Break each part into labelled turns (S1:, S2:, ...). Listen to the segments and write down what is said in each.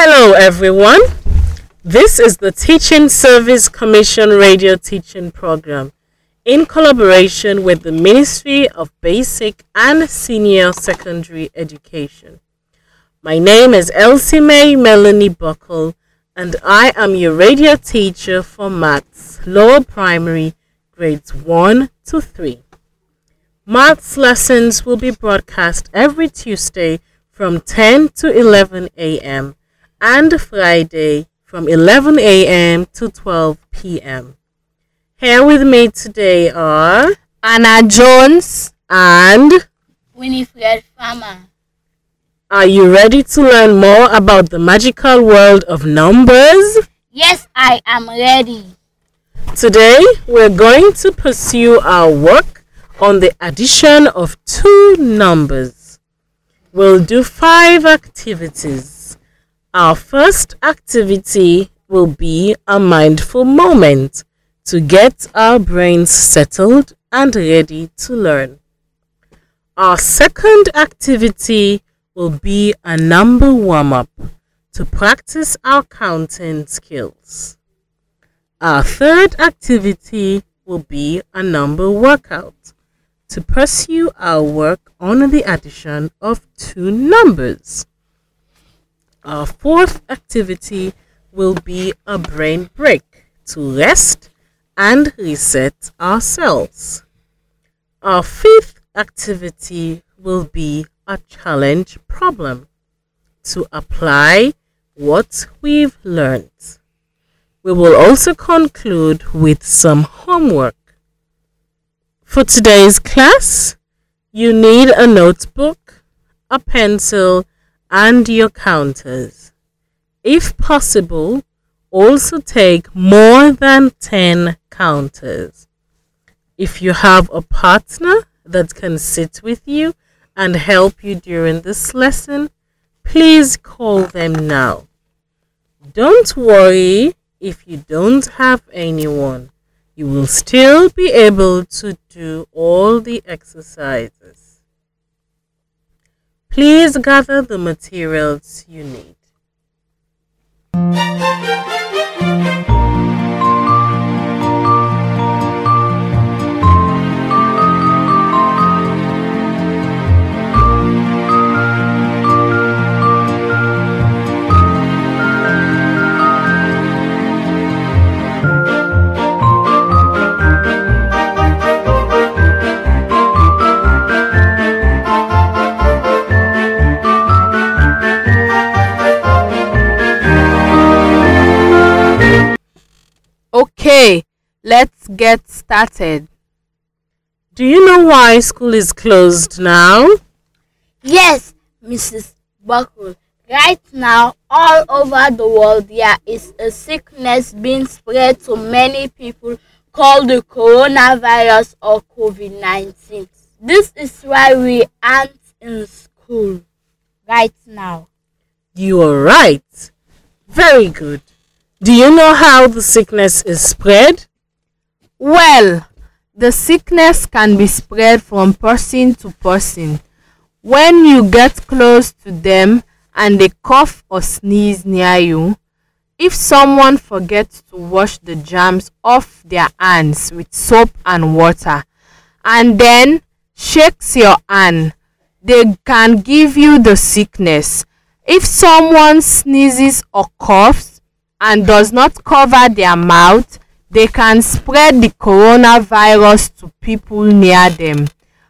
S1: Hello, everyone. This is the Teaching Service Commission Radio Teaching Program in collaboration with the Ministry of Basic and Senior Secondary Education. My name is Elsie Mae Melanie Buckle, and I am your radio teacher for Maths Lower Primary grades 1 to 3. Maths lessons will be broadcast every Tuesday from 10 to 11 a.m. and Friday from 11 a.m. to 12 p.m. Here with me today are
S2: Anna Jones
S1: and
S3: Winifred Farmer.
S1: Are you ready to learn more about the magical world of numbers?
S3: Yes, I am ready.
S1: Today we're going to pursue our work on the addition of two numbers. We'll do five activities. Our first activity will be a mindful moment to get our brains settled and ready to learn. Our second activity will be a number warm up to practice our counting skills. Our third activity will be a number workout to pursue our work on the addition of two numbers. Our fourth activity will be a brain break to rest and reset ourselves. Our fifth activity will be a challenge problem to apply what we've learned. We will also conclude with some homework. For today's class, you need a notebook, a pencil, and your counters. If possible, also take more than 10 counters. If you have a partner that can sit with you and help you during this lesson, please call them now. Don't worry if you don't have anyone. You will still be able to do all the exercises. Please gather the materials you need.
S2: Okay, let's get started.
S1: Do you know why school is closed now?
S3: Yes, Mrs. Buckle. Right now, all over the world, there is a sickness being spread to many people called the coronavirus or COVID 19. This is why we aren't in school right now.
S1: You are right. Very good. Do you know how the sickness is spread?
S2: Well, the sickness can be spread from person to person. When you get close to them and they cough or sneeze near you, if someone forgets to wash the germs off their hands with soap and water and then shakes your hand, they can give you the sickness. If someone sneezes or coughs and does not cover their mouth, they can spread the coronavirus to people near them.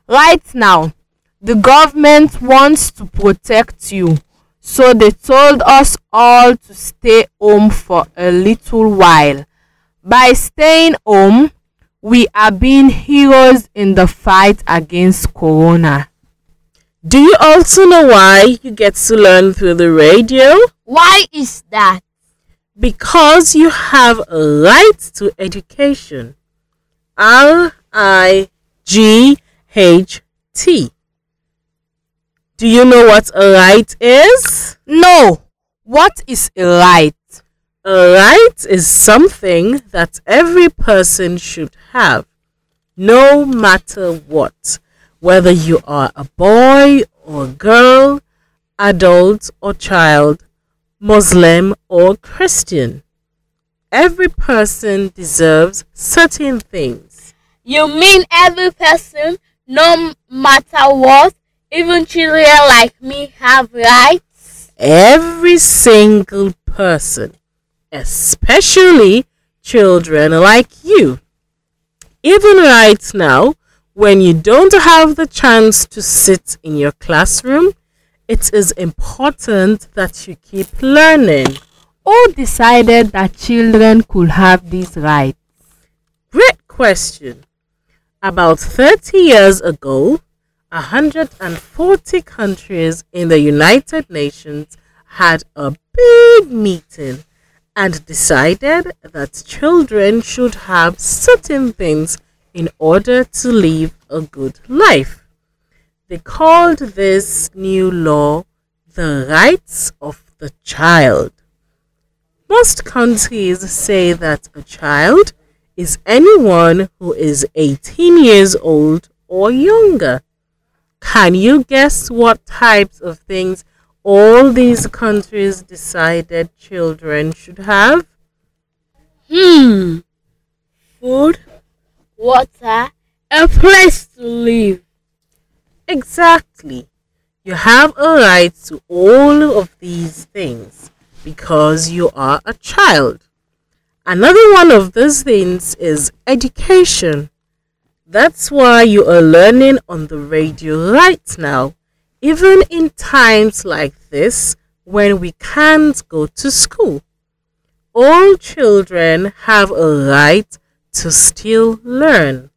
S2: Right now, the government wants to protect you, so they told us all to stay home for a little while. By staying home, we are being heroes in the fight against corona.
S1: Do you also know why you get to learn through the radio?
S3: Why is that?
S1: Because you have a right to education. R I G H T. Do you know what a right is?
S2: No, what is a right?
S1: A right is something that every person should have, no matter what, whether you are a boy or a girl, adult or child. Muslim, or Christian. Every person deserves certain things.
S3: You mean every person, no matter what, even children like me have rights?
S1: Every single person, especially children like you. Even right now, when you don't have the chance to sit in your classroom, it is important that you keep learning.
S2: Who decided that children could have these rights?
S1: Great question. About 30 years ago, 140 countries in the United Nations had a big meeting and decided that children should have certain things in order to live a good life. They called this new law the rights of the child. Most countries say that a child is anyone who is 18 years old or younger. Can you guess what types of things all these countries decided children should have?
S3: Hmm. Food, water, a place to live.
S1: Exactly. You have a right to all of these things because you are a child. Another one of these things is education. That's why you are learning on the radio right now, even in times like this when we can't go to school. All children have a right to still learn.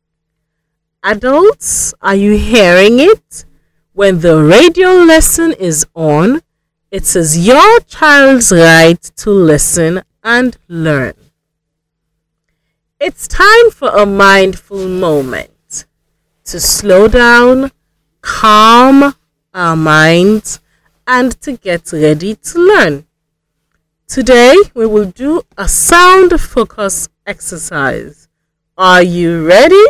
S1: Adults, are you hearing it? When the radio lesson is on, it is your child's right to listen and learn. It's time for a mindful moment to slow down, calm our minds, and to get ready to learn. Today, we will do a sound focus exercise. Are you ready?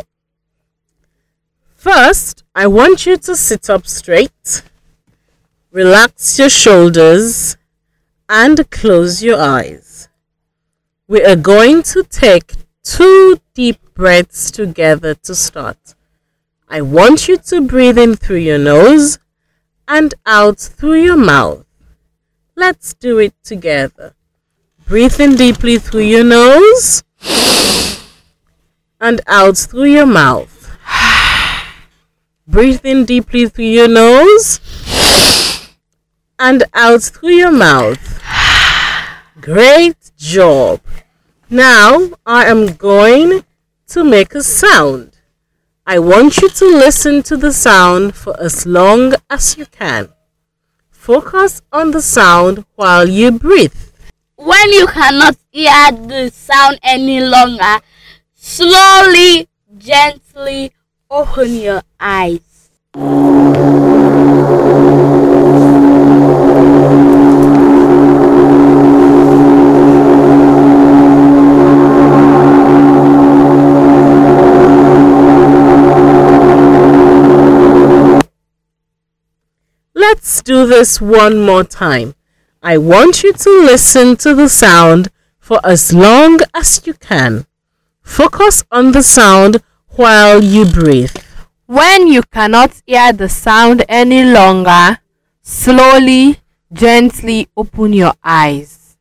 S1: First, I want you to sit up straight, relax your shoulders, and close your eyes. We are going to take two deep breaths together to start. I want you to breathe in through your nose and out through your mouth. Let's do it together. Breathe in deeply through your nose and out through your mouth. Breathe in deeply through your nose and out through your mouth. Great job. Now I am going to make a sound. I want you to listen to the sound for as long as you can. Focus on the sound while you breathe.
S3: When you cannot hear the sound any longer, slowly, gently open your eyes.
S1: Let's do this one more time. I want you to listen to the sound for as long as you can. Focus on the sound while you breathe.
S2: When you cannot hear the sound any longer, slowly, gently open your eyes.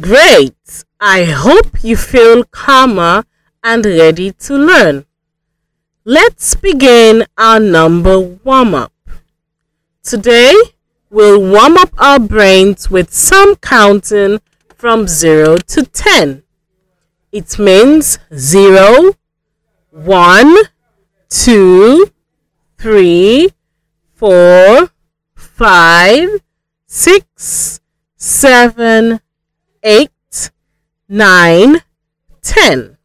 S1: Great! I hope you feel calmer and ready to learn. Let's begin our number warm up. Today, we'll warm up our brains with some counting from 0 to 10. It means 0, 1, 2, 3, 4, 5, 6, 7, 8, 9, 10.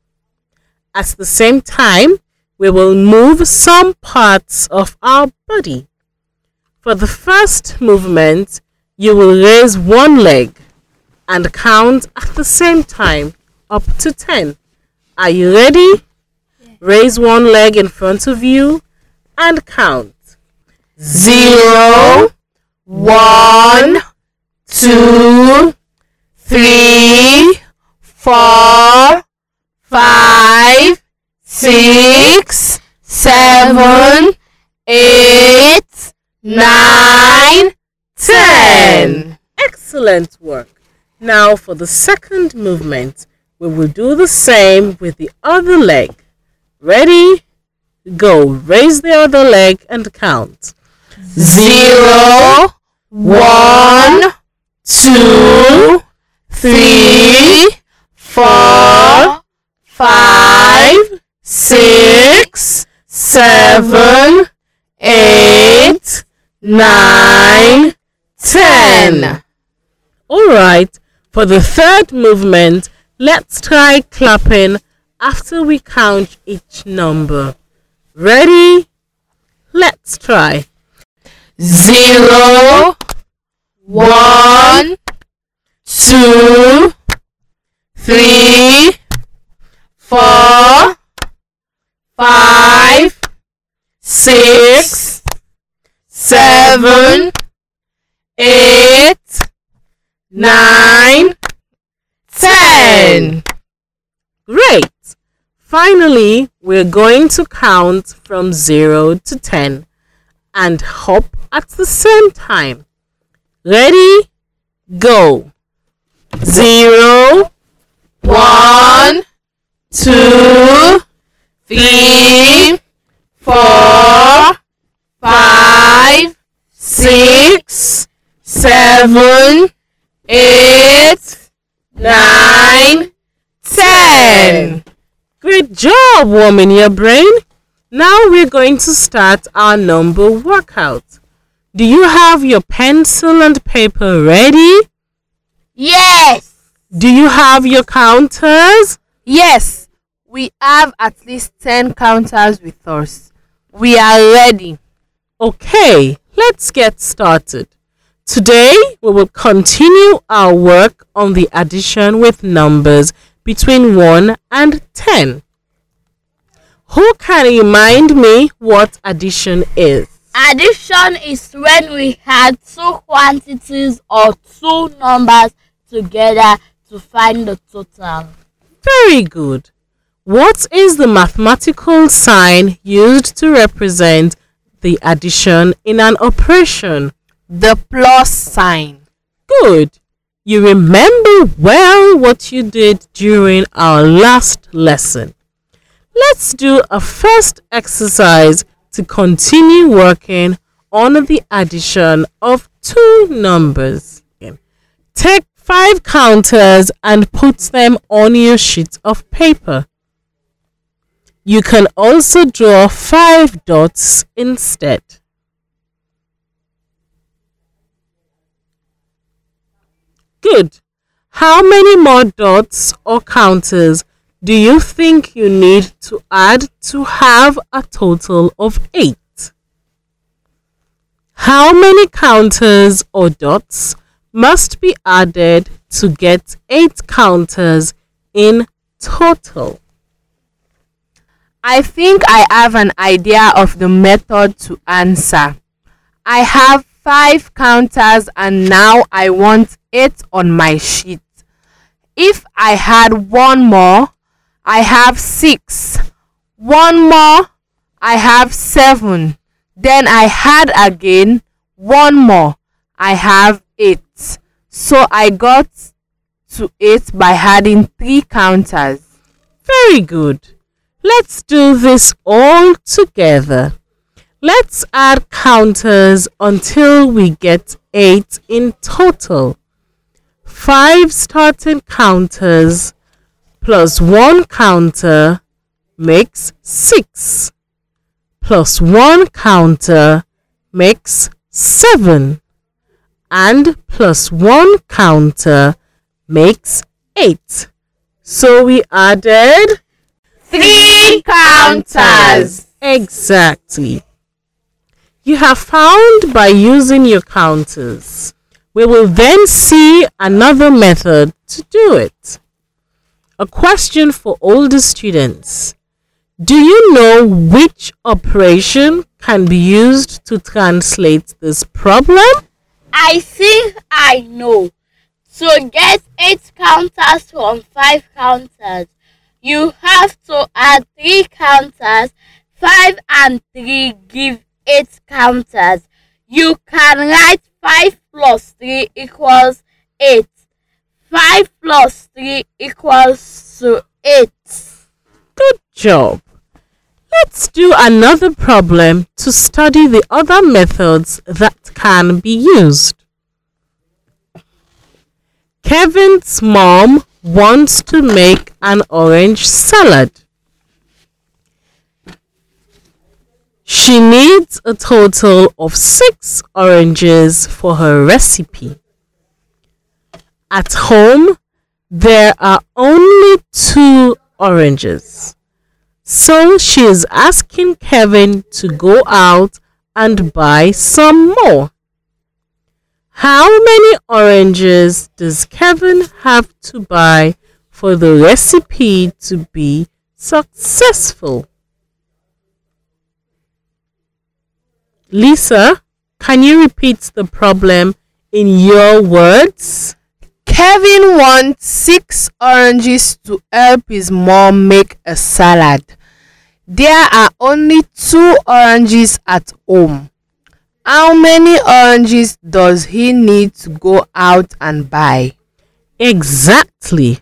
S1: At the same time, we will move some parts of our body. For the first movement, you will raise one leg and count at the same time up to 10. Are you ready? Raise one leg in front of you and count.
S2: Zero, one, two, three, four, five, six, seven, eight, nine, ten.
S1: Excellent work. Now for the second movement, we will do the same with the other leg. Ready? Go. Raise the other leg and count.
S2: Zero, one, two, three, four, five, six, seven, eight, nine, ten.
S1: All right. For the third movement, let's try clapping after we count each number. Ready? Let's try.
S2: Zero, one, two, three, four, five, six, seven, eight, nine, ten.
S1: Great! Finally, we're going to count from 0 to 10 and hop at the same time. Ready? Go! Zero,
S2: One, two, three, four, five, six, seven, eight, nine, ten.
S1: Great job warming your brain. Now we're going to start our number workout. Do you have your pencil and paper ready?
S3: Yes.
S1: Do you have your counters?
S2: Yes, we have at least 10 counters with us. We are ready.
S1: Okay, let's get started. Today we will continue our work on the addition with numbers between 1 and 10. Who can remind me what addition is?
S3: Addition is when we add two quantities or two numbers together to find the total.
S1: Very good. What is the mathematical sign used to represent the addition in an operation?
S2: The plus sign.
S1: Good. You remember well what you did during our last lesson. Let's do a first exercise to continue working on the addition of two numbers. Take five counters and put them on your sheet of paper. You can also draw five dots instead. Good. How many more dots or counters do you think you need to add to have a total of 8? How many counters or dots must be added to get 8 counters in total?
S2: I think I have an idea of the method to answer. I have five counters and now I want eight on my sheet. If I had one more, I have six. One more, I have seven. Then I had again one more, I have eight. So I got to eight by adding three counters.
S1: Very good. Let's do this all together. Let's add counters until we get 8 in total. 5 starting counters plus 1 counter makes 6. Plus 1 counter makes 7. And plus 1 counter makes 8. So we added
S2: Three counters.
S1: Exactly. you have found by using your counters. We will then see another method to do it. A question for older students. Do you know which operation can be used to translate this problem?
S3: I think I know. To get 8 counters from 5 counters, you have to add 3 counters. 5 and 3 give 8 counters. You can write 5 plus 3 equals 8. 5 plus 3 equals to 8.
S1: Good job. Let's do another problem to study the other methods that can be used. Kevin's mom wants to make an orange salad. She needs a total of six oranges for her recipe. At home, there are only two oranges. So she is asking Kevin to go out and buy some more. How many oranges does Kevin have to buy for the recipe to be successful? Lisa, can you repeat the problem in your words?
S2: Kevin wants six oranges to help his mom make a salad. There are only two oranges at home. How many oranges does he need to go out and buy?
S1: Exactly.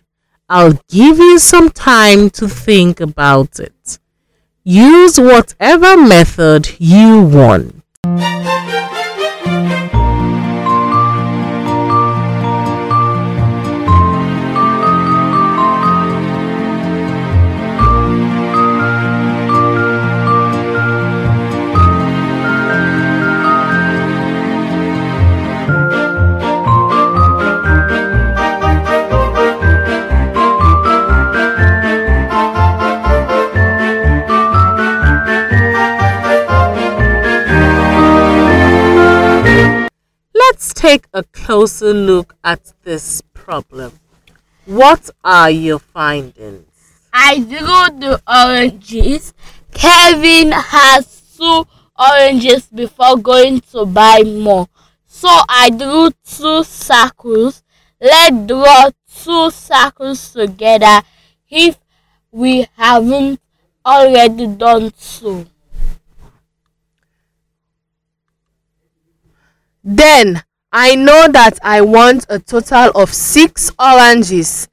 S1: I'll give you some time to think about it. Use whatever method you want. Take a closer look at this problem. What are your findings?
S3: I drew the oranges. Kevin has two oranges before going to buy more. So I drew two circles. Let's draw two circles together if we haven't already done so.
S2: Then I know that I want a total of six oranges.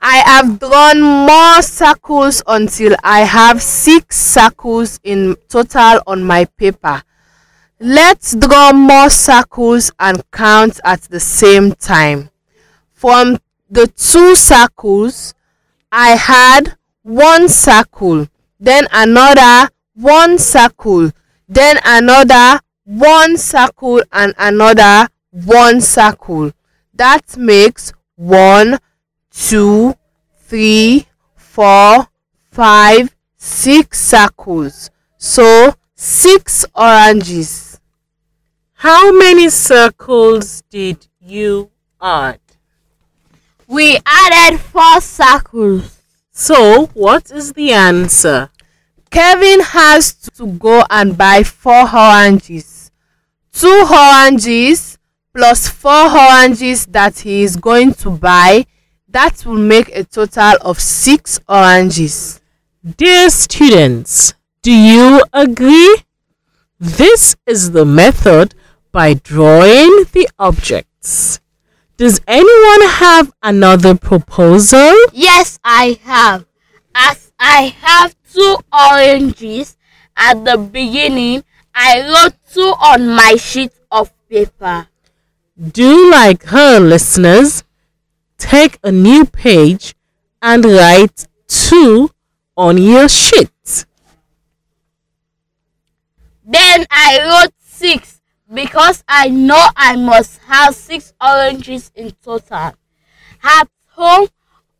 S2: I have drawn more circles until I have six circles in total on my paper. Let's draw more circles and count at the same time. From the two circles, I had one circle, then another one circle, then another one circle and another one circle. That makes one, two, three, four, five, six circles. So six oranges.
S1: How many circles did you add?
S3: We added four circles.
S1: So, what is the answer?
S2: Kevin has to go and buy four oranges. Two oranges plus four oranges that he is going to buy. That will make a total of six oranges.
S1: Dear students, do you agree? This is the method by drawing the objects. Does anyone have another proposal?
S3: Yes, I have. As I have two oranges at the beginning, I wrote two on my sheet of paper.
S1: Do like her, listeners. Take a new page and write two on your sheet.
S3: Then I wrote six because I know I must have six oranges in total. At home,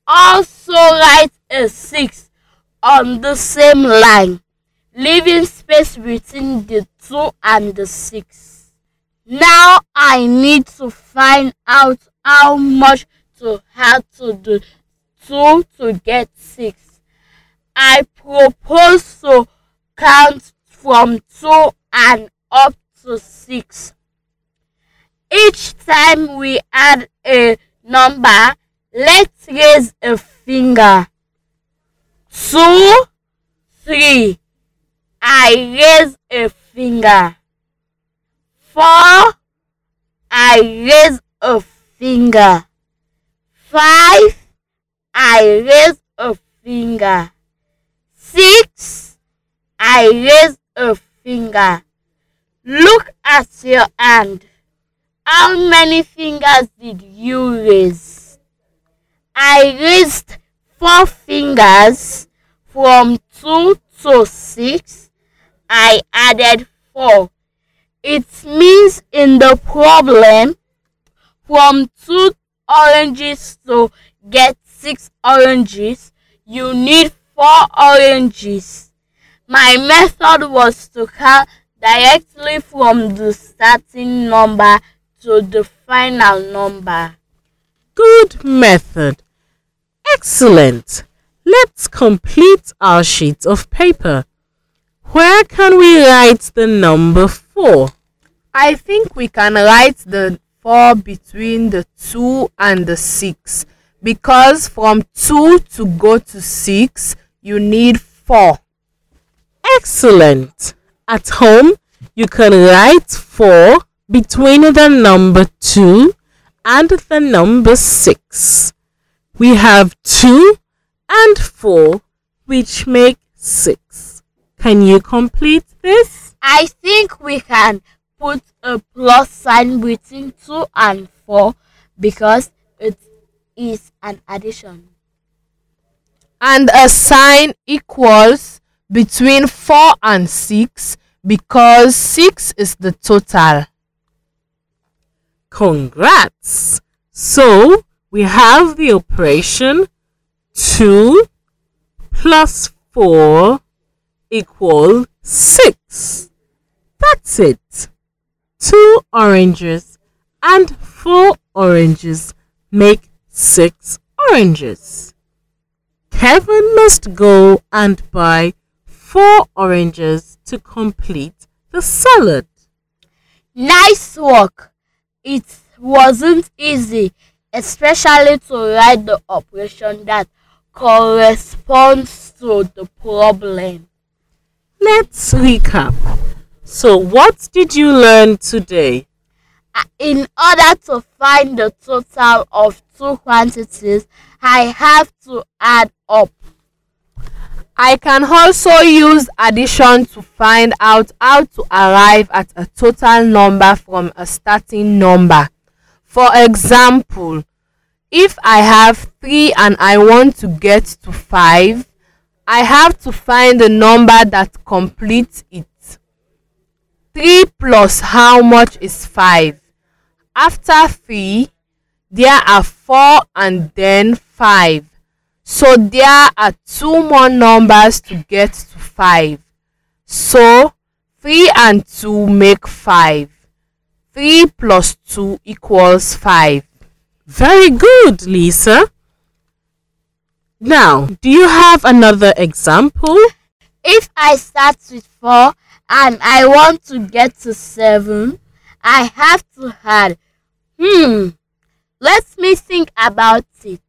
S3: also write a six on the same line. leaving space between the 2 and the 6. Now I need to find out how much to add to the 2 to get 6. I propose to count from 2 and up to 6. Each time we add a number, let's raise a finger. Two, three. I raise a finger. Four. I raise a finger. Five. I raise a finger. Six. I raise a finger. Look at your hand. How many fingers did you raise? I raised four fingers from two to six. I added four. It means in the problem from two oranges to get six oranges, you need four oranges. My method was to count directly from the starting number to the final number.
S1: Good method. Excellent. Let's complete our sheet of paper. Where can we write the number 4?
S2: I think we can write the 4 between the 2 and the 6 because from 2 to go to 6 you need 4.
S1: Excellent. At home, you can write 4 between the number 2 and the number 6. We have 2 and 4 which make 6. Can you complete this?
S3: I think we can put a plus sign between 2 and 4 because it is an addition.
S2: And a sign equals between 4 and 6 because 6 is the total.
S1: Congrats! So we have the operation 2 plus 4 equal 6. That's it. 2 oranges and 4 oranges make 6 oranges. Kevin must go and buy 4 oranges to complete the salad.
S3: Nice work! It wasn't easy, especially to write the operation that corresponds to the problem.
S1: Let's recap. So, what did you learn today?
S3: Uh, in order to find the total of two quantities, I have to add up.
S2: I can also use addition to find out how to arrive at a total number from a starting number. For example, if I have 3 and I want to get to 5, I have to find the number that completes it. 3 plus how much is 5? After 3, there are 4 and then 5. So there are two more numbers to get to 5. So 3 and 2 make 5. 3 plus 2 equals 5.
S1: Very good, Lisa. Now, do you have another example?
S3: If I start with 4 and I want to get to 7, I have to add. Hmm, let me think about it.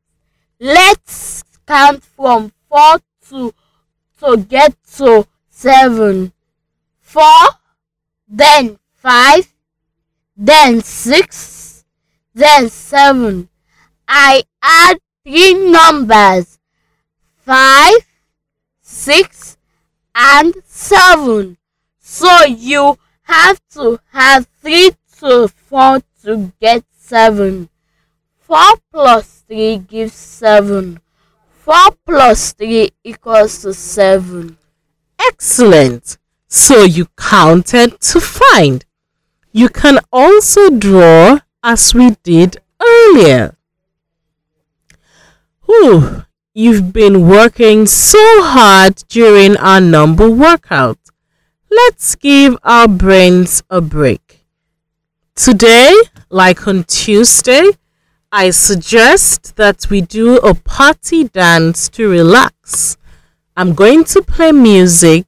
S3: Let's count from 4 to, to get to 7. 4, then 5, then 6, then 7. I add three numbers 5, 6, and 7. So you have to have 3 to 4 to get 7. 4 plus 3 gives 7. 4 plus 3 equals to 7.
S1: Excellent. So you counted to find. You can also draw as we did earlier. Whew, you've been working so hard during our number workout. Let's give our brains a break. Today, like on Tuesday, I suggest that we do a party dance to relax. I'm going to play music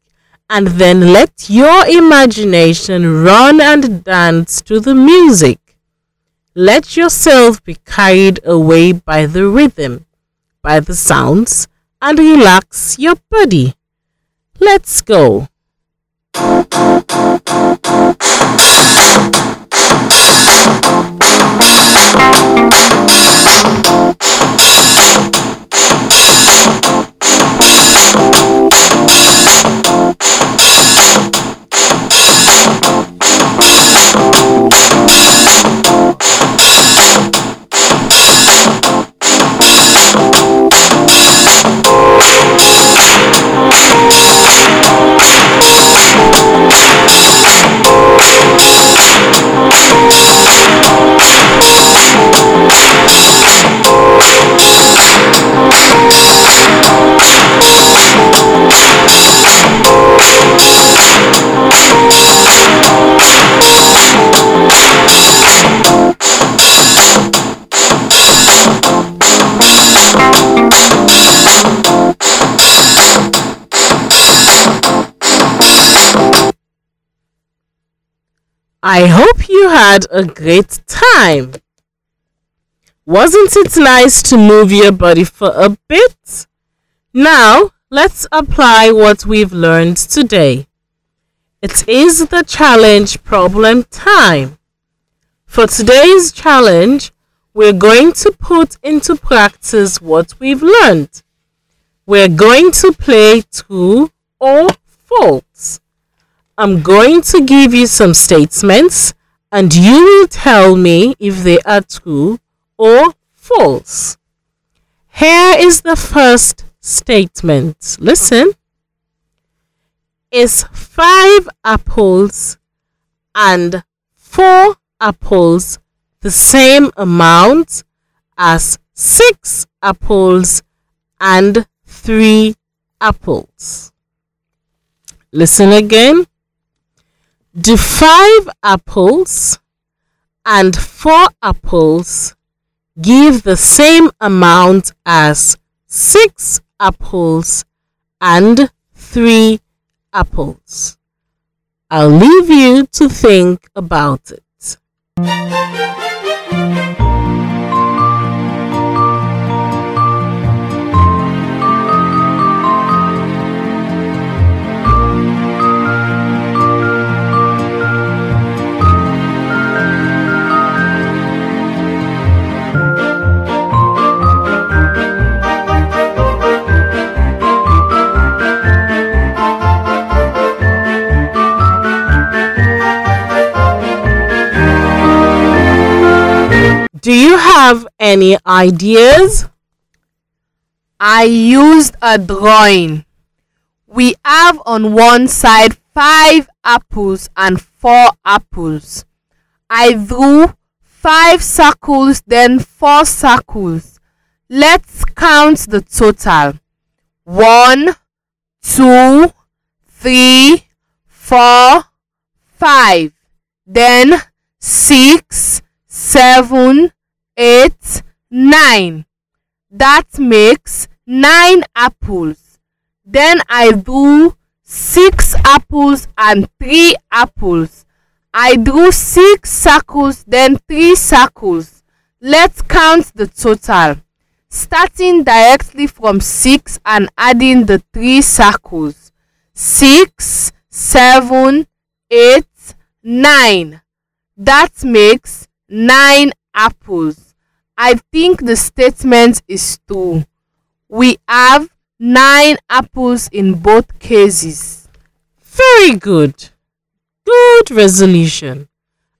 S1: and then let your imagination run and dance to the music. Let yourself be carried away by the rhythm, by the sounds, and relax your body. Let's go. you I hope you had a great time. Wasn't it nice to move your body for a bit? Now, let's apply what we've learned today. It is the challenge problem time. For today's challenge, we're going to put into practice what we've learned. We're going to play true or false. I'm going to give you some statements and you will tell me if they are true or false. Here is the first statement. Listen. Is five apples and four apples the same amount as six apples and three apples? Listen again. Do five apples and four apples give the same amount as six apples and three apples? I'll leave you to think about it. Do you have any ideas?
S2: I used a drawing. We have on one side five apples and four apples. I drew five circles, then four circles. Let's count the total. One, two, three, four, five. Then six, seven, eight, nine. That makes nine apples. Then I do six apples and three apples. I drew six circles, then three circles. Let's count the total. Starting directly from six and adding the three circles. Six, seven, eight, nine. That makes nine apples. I think the statement is true. We have nine apples in both cases.
S1: Very good. Good resolution.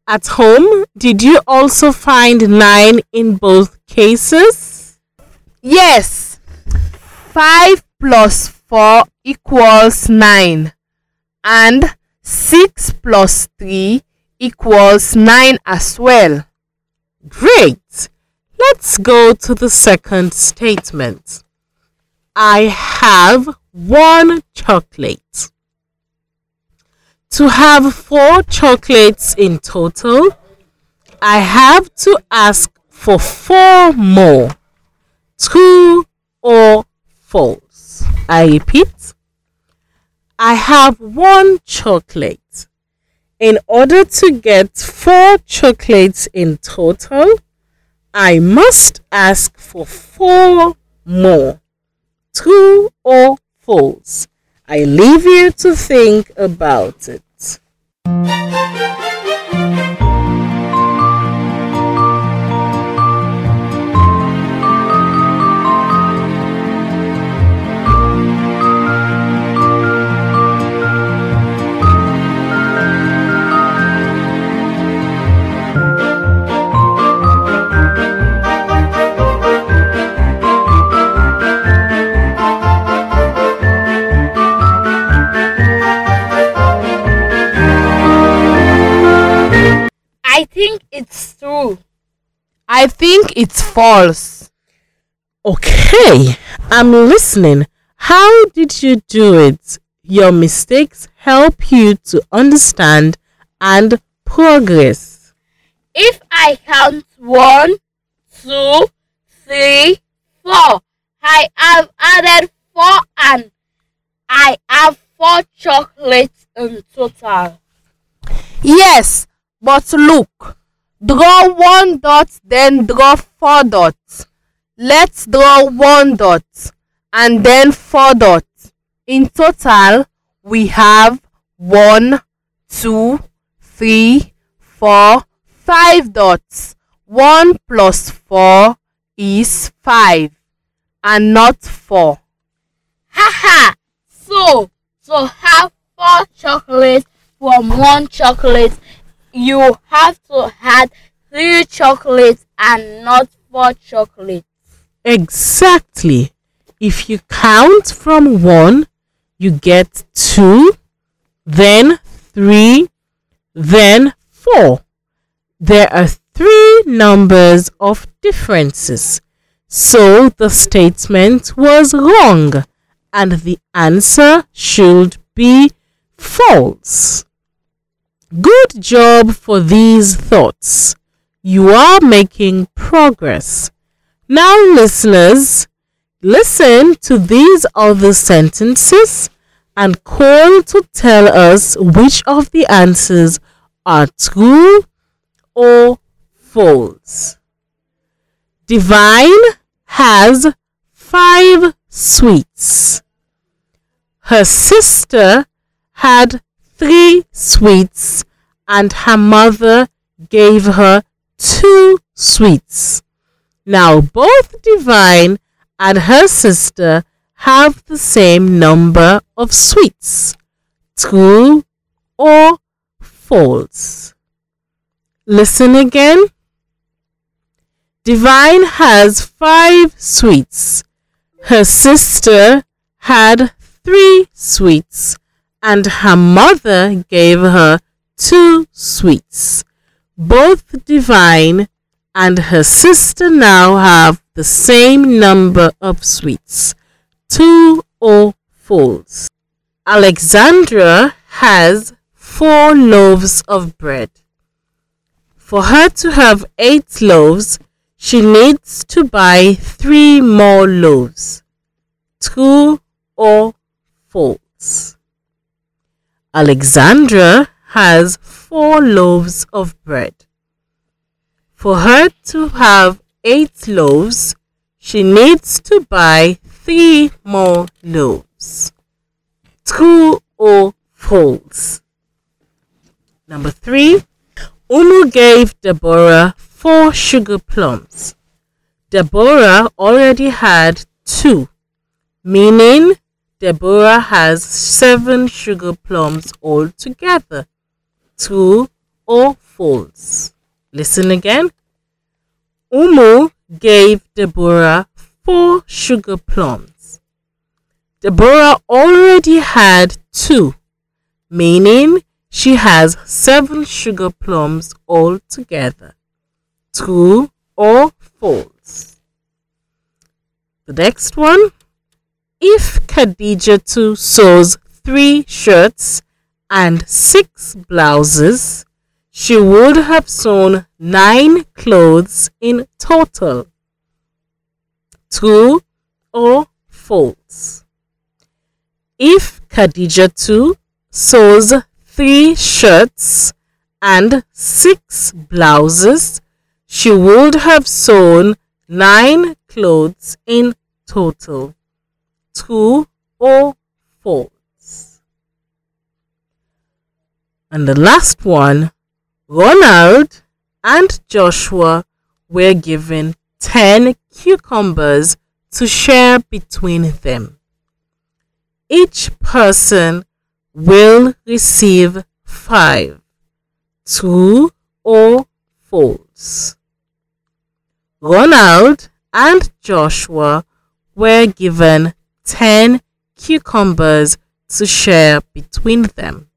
S1: At home, did you also find nine in both cases?
S2: Yes. 5 plus 4 equals 9. And 6 plus 3 equals 9 as well.
S1: Great! Let's go to the second statement. I have one chocolate. To have four chocolates in total, I have to ask for four more. True or false? I repeat. I have one chocolate. In order to get four chocolates in total, I must ask for four more. True or false? I leave you to think about it.
S3: I think it's true.
S2: I think it's false.
S1: Okay, I'm listening. How did you do it? Your mistakes help you to understand and progress.
S3: If I count one, two, three, four, I have added four and I have four chocolates in total.
S2: Yes, but look. Draw one dot, then draw four dots. Let's draw one dot and then four dots. In total, we have one, two, three, four, five dots. One plus four is five and not four.
S3: Haha! So, to have four chocolates from one chocolate, you have to add three chocolates and not four chocolates.
S1: Exactly. If you count from 1, you get 2, then 3, then 4. There are three numbers of differences. So the statement was wrong and the answer should be false. Good job for these thoughts. You are making progress. Now, listeners, listen to these other sentences and call to tell us which of the answers are true or false. Divine has five sweets. Her sister had three sweets and her mother gave her two sweets. Now both Divine and her sister have the same number of sweets. True or false? Listen again. Divine has five sweets. Her sister had three sweets and her mother gave her two sweets. Both Divine and her sister now have the same number of sweets. Two or false. Alexandra has four loaves of bread. For her to have eight loaves, she needs to buy three more loaves. two or false? Alexandra has four loaves of bread. For her to have eight loaves, she needs to buy three more loaves. True or false? Number three, Umu gave Deborah four sugar plums. Deborah already had two, meaning Deborah has seven sugar plums altogether. True or false? Listen again. Umu gave Deborah four sugar plums. Deborah already had two, meaning she has seven sugar plums altogether. True or false? The next one. If Khadija too sews three shirts and six blouses, she would have sewn nine clothes in total. True or false? If Khadija too sews three shirts and six blouses, she would have sewn nine clothes in total. True or oh, false? And the last one, Ronald and Joshua were given 10 cucumbers to share between them. Each person will receive five, true or oh, false. Ronald and Joshua were given 10 cucumbers to share between them.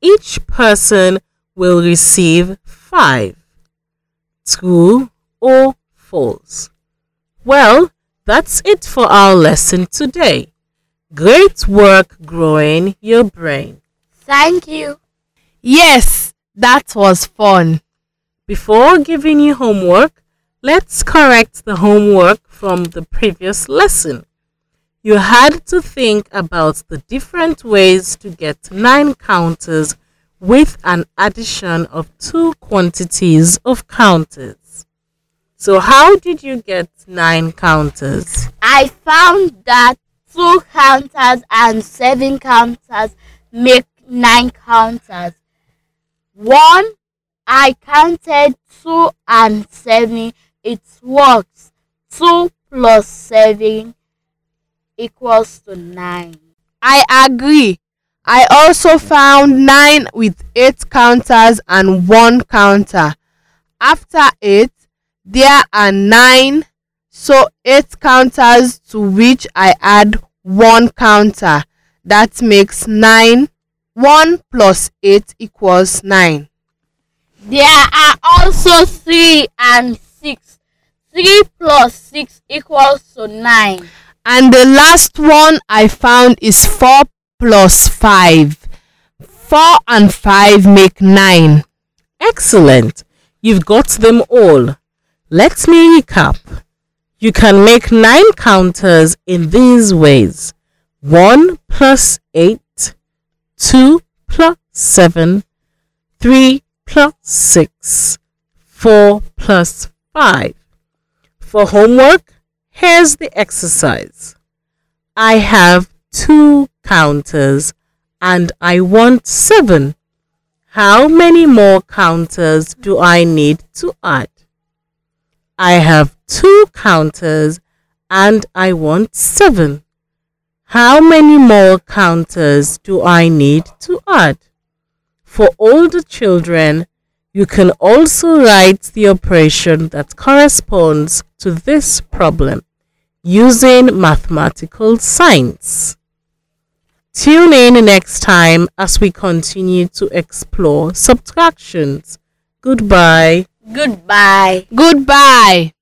S1: Each person will receive 5. True or false? Well, that's it for our lesson today. Great work growing your brain.
S3: Thank you.
S2: Yes, that was fun.
S1: Before giving you homework, let's correct the homework from the previous lesson. You had to think about the different ways to get nine counters with an addition of two quantities of counters. So, how did you get nine counters?
S3: I found that two counters and seven counters make nine counters. One, I counted two and seven. It works. Two plus seven equals to nine.
S2: I agree. I also found 9 with 8 counters and 1 counter. After 8, there are 9, so 8 counters to which I add 1 counter. That makes 9. 1 plus 8 equals 9.
S3: There are also three and six. Three plus six equals to nine.
S2: And the last one I found is 4 plus 5. 4 and 5 make 9.
S1: Excellent! You've got them all. Let me recap. You can make nine counters in these ways 1 plus 8, 2 plus 7, 3 plus 6, 4 plus 5. For homework, here's the exercise. I have two counters and I want 7. How many more counters do I need to add? I have two counters and I want 7. How many more counters do I need to add? For older children, you can also write the operation that corresponds to this problem using mathematical signs. Tune in next time as we continue to explore subtractions. Goodbye.
S3: Goodbye.
S2: Goodbye.